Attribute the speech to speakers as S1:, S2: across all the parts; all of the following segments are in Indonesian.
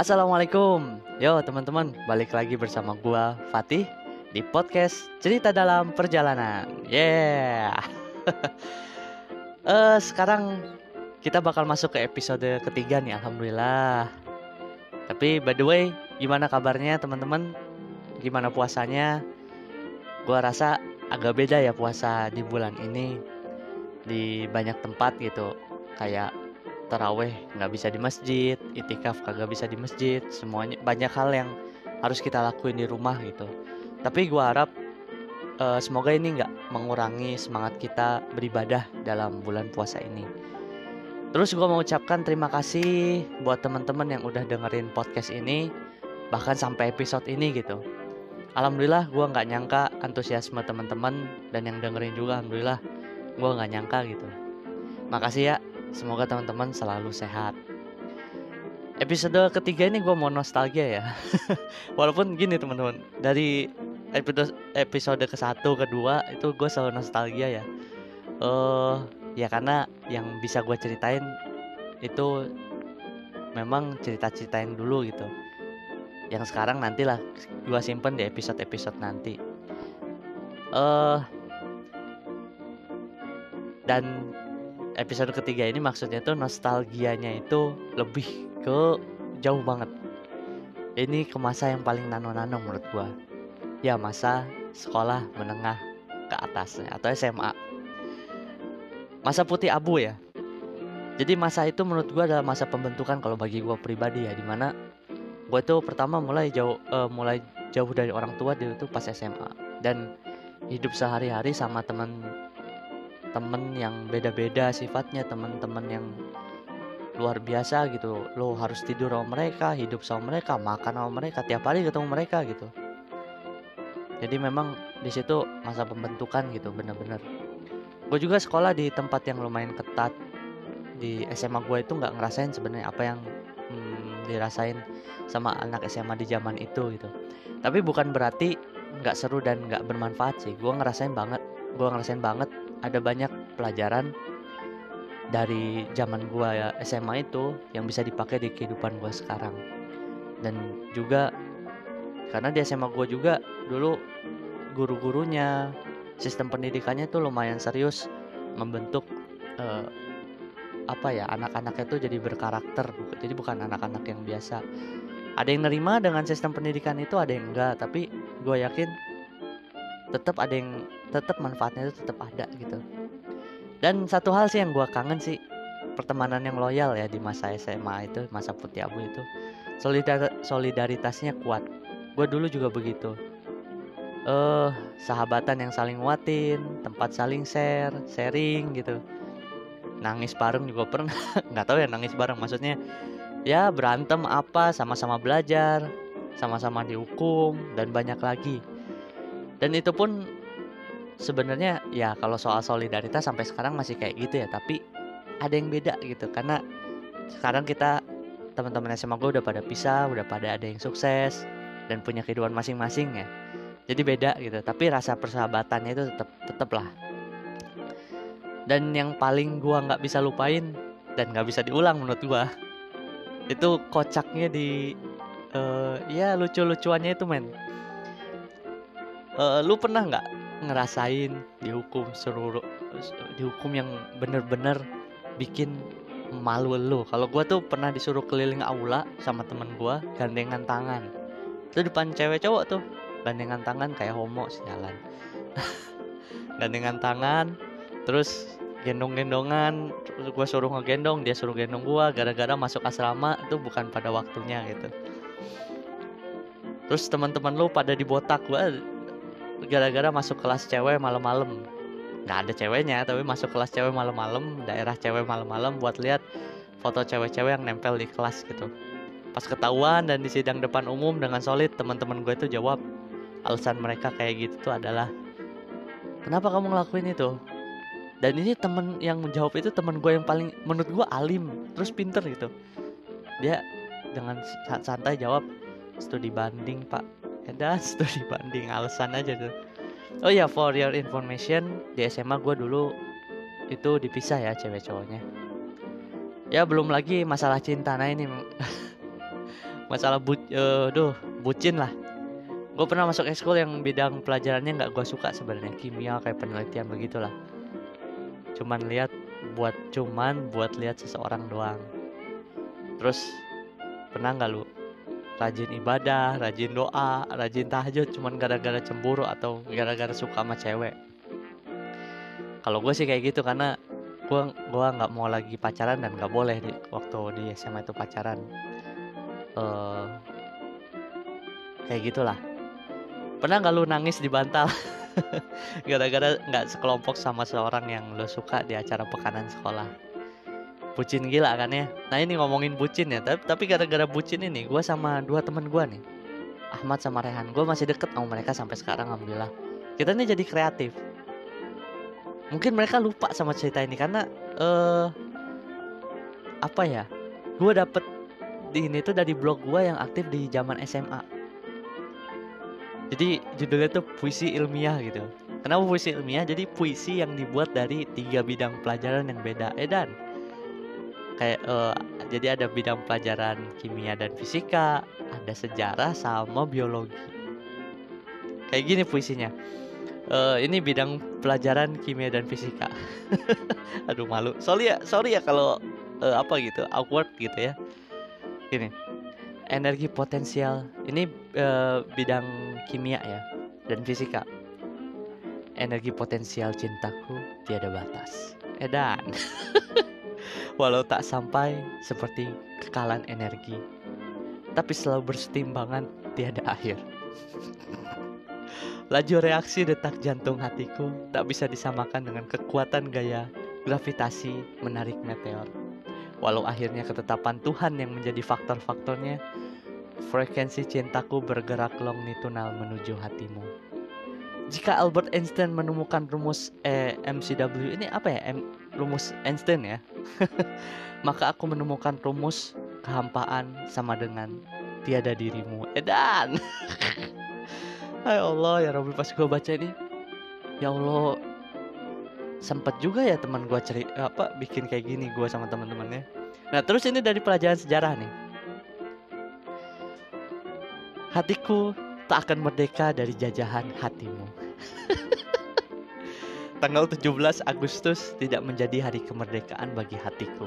S1: Assalamualaikum. Yo teman-teman balik lagi bersama gua Fatih Di podcast Cerita Dalam Perjalanan. Yeah. Uh, Sekarang kita bakal masuk ke episode ketiga nih Alhamdulillah. Tapi by the way gimana kabarnya teman-teman? Gimana puasanya? Gua rasa agak beda ya puasa di bulan ini Di banyak tempat gitu. Kayak taraweh nggak bisa di masjid, itikaf kagak bisa di masjid, semuanya banyak hal yang harus kita lakuin di rumah gitu. Tapi gue harap uh, semoga ini nggak mengurangi semangat kita beribadah dalam bulan puasa ini. Terus gue mau ucapkan terima kasih buat teman-teman yang udah dengerin podcast ini, bahkan sampai episode ini gitu. Alhamdulillah gue nggak nyangka antusiasme teman-teman dan yang dengerin juga alhamdulillah gue nggak nyangka gitu. Makasih ya Semoga teman-teman selalu sehat. Episode ketiga ini gue mau nostalgia ya. Walaupun gini teman-teman, dari episode episode ke satu kedua itu gue selalu nostalgia ya. Uh, ya karena yang bisa gue ceritain itu memang cerita-ceritain dulu gitu. Yang sekarang nantilah gue simpen di episode-episode nanti. Uh, dan episode ketiga ini maksudnya tuh nostalgianya itu lebih ke jauh banget. Ini ke masa yang paling nano-nano menurut gua. Ya masa sekolah menengah ke atasnya atau SMA. Masa putih abu ya. Jadi masa itu menurut gua adalah masa pembentukan kalau bagi gua pribadi ya di mana gue tuh pertama mulai jauh uh, mulai jauh dari orang tua itu pas SMA dan hidup sehari-hari sama teman temen yang beda-beda sifatnya teman-teman yang luar biasa gitu. Lo harus tidur sama mereka hidup sama mereka makan sama mereka tiap hari ketemu mereka gitu. Jadi memang di situ masa pembentukan gitu bener-bener. Gue juga sekolah di tempat yang lumayan ketat. Di SMA gue itu nggak ngerasain sebenarnya apa yang hmm, dirasain sama anak SMA di zaman itu gitu. Tapi bukan berarti nggak seru dan nggak bermanfaat sih. Gue ngerasain banget gue ngerasain banget ada banyak pelajaran dari zaman gua ya SMA itu yang bisa dipakai di kehidupan gua sekarang. Dan juga karena di SMA gua juga dulu guru-gurunya sistem pendidikannya itu lumayan serius membentuk uh, apa ya anak-anaknya itu jadi berkarakter jadi bukan anak-anak yang biasa. Ada yang nerima dengan sistem pendidikan itu ada yang enggak tapi gue yakin tetap ada yang tetap manfaatnya itu tetap ada gitu. Dan satu hal sih yang gue kangen sih pertemanan yang loyal ya di masa SMA itu masa putih abu itu. Solidar solidaritasnya kuat. Gue dulu juga begitu. Eh uh, sahabatan yang saling nguatin tempat saling share sharing gitu. Nangis bareng juga pernah. Nggak tahu ya nangis bareng maksudnya ya berantem apa sama-sama belajar sama-sama dihukum dan banyak lagi. Dan itu pun sebenarnya ya kalau soal solidaritas sampai sekarang masih kayak gitu ya tapi ada yang beda gitu. Karena sekarang kita teman-teman SMA gue udah pada pisah udah pada ada yang sukses dan punya kehidupan masing-masing ya. Jadi beda gitu tapi rasa persahabatannya itu tetap tetap lah dan yang paling gua nggak bisa lupain dan nggak bisa diulang menurut gua itu kocaknya di uh, ya lucu-lucuannya itu men. Uh, lu pernah nggak ngerasain dihukum seluruh dihukum yang bener-bener bikin malu lu? Kalau gue tuh pernah disuruh keliling aula sama temen gue gandengan tangan. Itu depan cewek cowok tuh gandengan tangan kayak homo sialan gandengan tangan terus gendong-gendongan gue suruh ngegendong dia suruh gendong gue gara-gara masuk asrama itu bukan pada waktunya gitu terus teman-teman lu pada dibotak gue gara-gara masuk kelas cewek malam-malam. Nggak ada ceweknya tapi masuk kelas cewek malam-malam daerah cewek malam-malam buat lihat foto cewek-cewek yang nempel di kelas gitu. Pas ketahuan dan di sidang depan umum dengan solid teman-teman gue itu jawab alasan mereka kayak gitu tuh adalah kenapa kamu ngelakuin itu? Dan ini temen yang menjawab itu temen gue yang paling menurut gue alim terus pinter gitu. Dia dengan santai jawab studi banding pak. Ada studi banding alasan aja tuh. Oh ya for your information di SMA gue dulu itu dipisah ya cewek cowoknya. Ya belum lagi masalah cinta. Nah ini masalah bu uh, duh bucin lah. Gue pernah masuk ekskul yang bidang pelajarannya nggak gue suka sebenarnya. Kimia kayak penelitian begitulah. Cuman lihat buat cuman buat lihat seseorang doang. Terus pernah nggak lu rajin ibadah rajin doa rajin tahajud cuman gara-gara cemburu atau gara-gara suka sama cewek. Kalau gue sih kayak gitu karena gue gua nggak mau lagi pacaran dan nggak boleh di waktu di SMA itu pacaran. Uh, kayak gitulah. Pernah nggak lu nangis di bantal? Gara-gara nggak sekelompok sama seorang yang lo suka di acara pekanan sekolah bucin gila kan ya? Nah ini ngomongin bucin ya tapi tapi gara-gara bucin ini gue sama dua temen gue nih Ahmad sama Rehan gue masih deket sama mereka sampai sekarang alhamdulillah. Kita ini jadi kreatif. Mungkin mereka lupa sama cerita ini karena eh uh, apa ya gue dapet di ini tuh dari blog gue yang aktif di zaman SMA jadi judulnya tuh puisi ilmiah gitu. Kenapa puisi ilmiah? Jadi puisi yang dibuat dari tiga bidang pelajaran yang beda. Eh dan kayak uh, jadi ada bidang pelajaran kimia dan fisika ada sejarah sama biologi kayak gini puisinya uh, ini bidang pelajaran kimia dan fisika. Aduh malu. Sorry ya, sorry ya kalau uh, apa gitu, awkward gitu ya. Gini. Energi potensial ini uh, bidang kimia ya dan fisika. Energi potensial cintaku tiada batas. Edan. Walau tak sampai seperti kekalan energi, tapi selalu bersetimbangan tiada akhir. Laju reaksi detak jantung hatiku tak bisa disamakan dengan kekuatan gaya gravitasi menarik meteor. Walau akhirnya ketetapan Tuhan yang menjadi faktor-faktornya, frekuensi cintaku bergerak longitudinal menuju hatimu. Jika Albert Einstein menemukan rumus eh, MCW ini apa ya? M, rumus Einstein ya. Maka aku menemukan rumus kehampaan sama dengan tiada dirimu. Edan. Ya Allah ya Rabbi pas gue baca ini Ya Allah Sempet juga ya teman gue ceri apa bikin kayak gini gue sama teman-temannya Nah terus ini dari pelajaran sejarah nih Hatiku tak akan merdeka dari jajahan hatimu Tanggal 17 Agustus tidak menjadi hari kemerdekaan bagi hatiku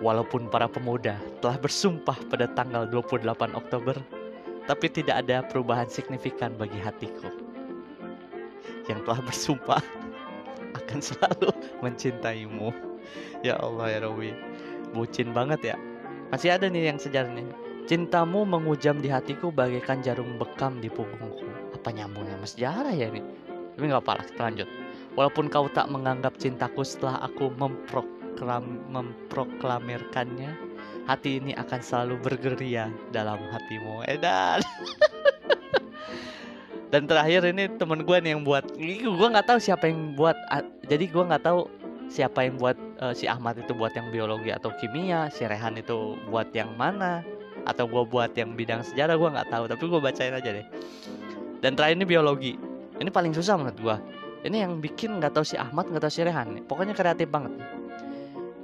S1: Walaupun para pemuda telah bersumpah pada tanggal 28 Oktober tapi tidak ada perubahan signifikan bagi hatiku yang telah bersumpah akan selalu mencintaimu. Ya Allah ya Rabbi, bucin banget ya. Masih ada nih yang sejarahnya. Cintamu mengujam di hatiku bagaikan jarum bekam di punggungku. Apa nyambungnya mas sejarah ya ini? Tapi nggak apa-apa, kita lanjut. Walaupun kau tak menganggap cintaku setelah aku memproklam, memproklamirkannya, hati ini akan selalu bergeria dalam hatimu edan dan terakhir ini temen gue nih yang buat gue nggak tahu siapa yang buat jadi gue nggak tahu siapa yang buat uh, si Ahmad itu buat yang biologi atau kimia si Rehan itu buat yang mana atau gue buat yang bidang sejarah gue nggak tahu tapi gue bacain aja deh. Dan terakhir ini biologi. Ini paling susah menurut gue ini yang bikin nggak tahu si Ahmad nggak tahu si Rehan pokoknya kreatif banget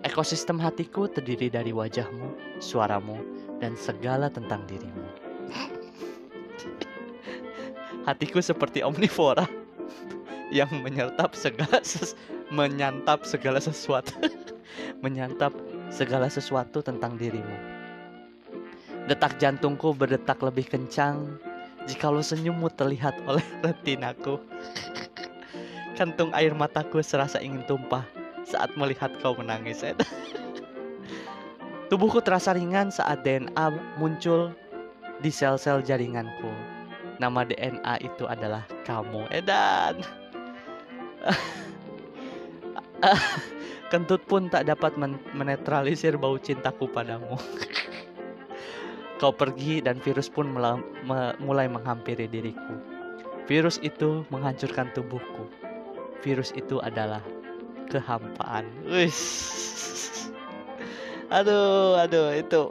S1: Ekosistem hatiku terdiri dari wajahmu, suaramu, dan segala tentang dirimu. Hatiku seperti omnivora yang menyantap segala ses menyantap segala sesuatu menyantap segala sesuatu tentang dirimu. Detak jantungku berdetak lebih kencang jikalau senyummu terlihat oleh retinaku. Kantung air mataku serasa ingin tumpah saat melihat kau menangis. Tubuhku terasa ringan saat DNA muncul di sel-sel jaringanku. Nama DNA itu adalah kamu, Edan. Kentut pun tak dapat men menetralisir bau cintaku padamu. Kau pergi dan virus pun mulai menghampiri diriku. Virus itu menghancurkan tubuhku. Virus itu adalah kehampaan. Wis. Aduh, aduh itu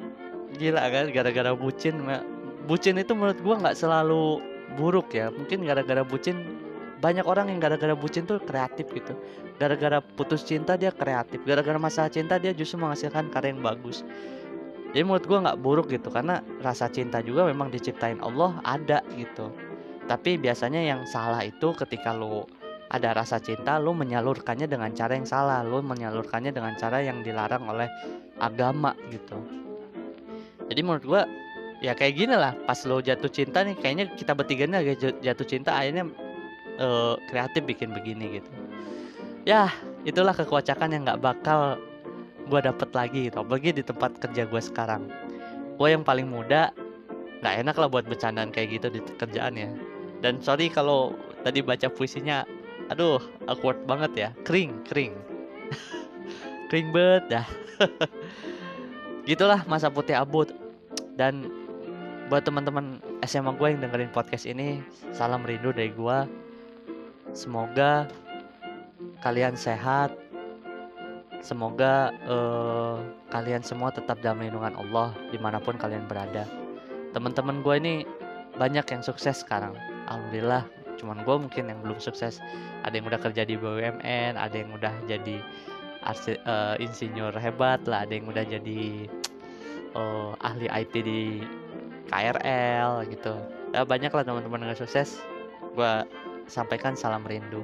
S1: gila kan gara-gara bucin. Bucin itu menurut gua nggak selalu buruk ya. Mungkin gara-gara bucin banyak orang yang gara-gara bucin tuh kreatif gitu. Gara-gara putus cinta dia kreatif. Gara-gara masalah cinta dia justru menghasilkan karya yang bagus. jadi menurut gue nggak buruk gitu karena rasa cinta juga memang diciptain Allah ada gitu tapi biasanya yang salah itu ketika lo ada rasa cinta lo menyalurkannya dengan cara yang salah. Lo menyalurkannya dengan cara yang dilarang oleh agama gitu. Jadi menurut gue ya kayak gini lah. Pas lo jatuh cinta nih kayaknya kita bertiga nih lagi jatuh cinta akhirnya uh, kreatif bikin begini gitu. Ya itulah kekocakan yang nggak bakal gue dapet lagi gitu. Apalagi di tempat kerja gue sekarang. Gue yang paling muda nggak enak lah buat bercandaan kayak gitu di kerjaan ya. Dan sorry kalau tadi baca puisinya aduh awkward banget ya. Kering kering. Kering banget dah. Gitulah masa putih abut. Dan buat teman-teman SMA gue yang dengerin podcast ini salam rindu dari gue semoga kalian sehat. Semoga uh, kalian semua tetap dalam lindungan Allah di mana pun kalian berada. Teman-teman gue ini banyak yang sukses sekarang. Alhamdulillah cuman gue mungkin yang belum sukses. Ada yang udah kerja di BUMN ada yang udah jadi uh, insinyur hebat lah ada yang udah jadi uh, ahli IT di KRL gitu. Ya banyak lah teman-teman yang sukses. Gue sampaikan salam rindu.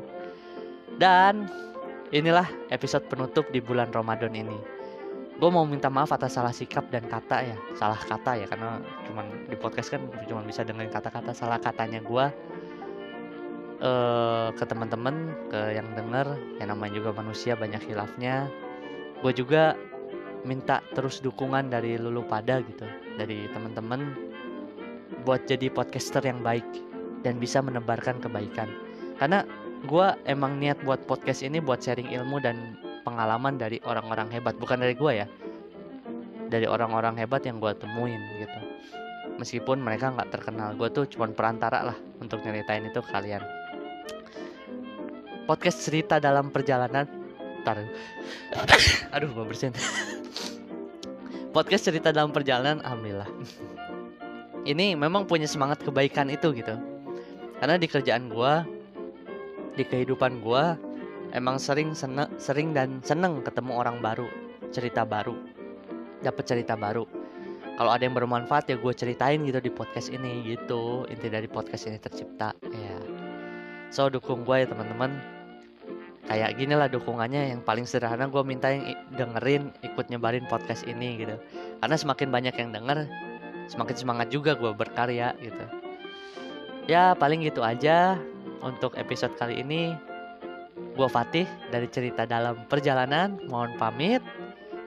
S1: Dan inilah episode penutup di bulan Ramadan ini. Gue mau minta maaf atas salah sikap dan kata ya salah kata ya karena cuman di podcast kan cuma bisa dengerin kata-kata salah katanya gue uh, ke teman-teman ke yang denger yang namanya juga manusia banyak hilafnya gue juga minta terus dukungan dari lulu pada gitu dari teman-teman buat jadi podcaster yang baik dan bisa menebarkan kebaikan. Karena gue emang niat buat podcast ini buat sharing ilmu dan pengalaman dari orang-orang hebat, bukan dari gue ya, dari orang-orang hebat yang gue temuin gitu. Meskipun mereka nggak terkenal, gue tuh cuma perantara lah untuk nyeritain itu kalian. Podcast cerita dalam perjalanan, tar, aduh gue bersin. Podcast cerita dalam perjalanan, alhamdulillah. Ini memang punya semangat kebaikan itu gitu. Karena di kerjaan gue di kehidupan gue emang sering seneng, sering dan seneng ketemu orang baru cerita baru. Dapat cerita baru. Kalau ada yang bermanfaat ya gue ceritain gitu di podcast ini gitu. Inti dari podcast ini tercipta ya. So dukung gue ya teman-teman kayak gini lah dukungannya. Yang paling sederhana gue minta yang dengerin ikut nyebarin podcast ini gitu. Karena semakin banyak yang denger semakin semangat juga gue berkarya gitu. Ya paling gitu aja untuk episode kali ini. Gue Fatih dari cerita dalam perjalanan. Mohon pamit.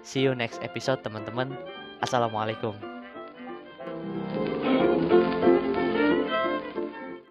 S1: See you next episode teman-teman. Assalamualaikum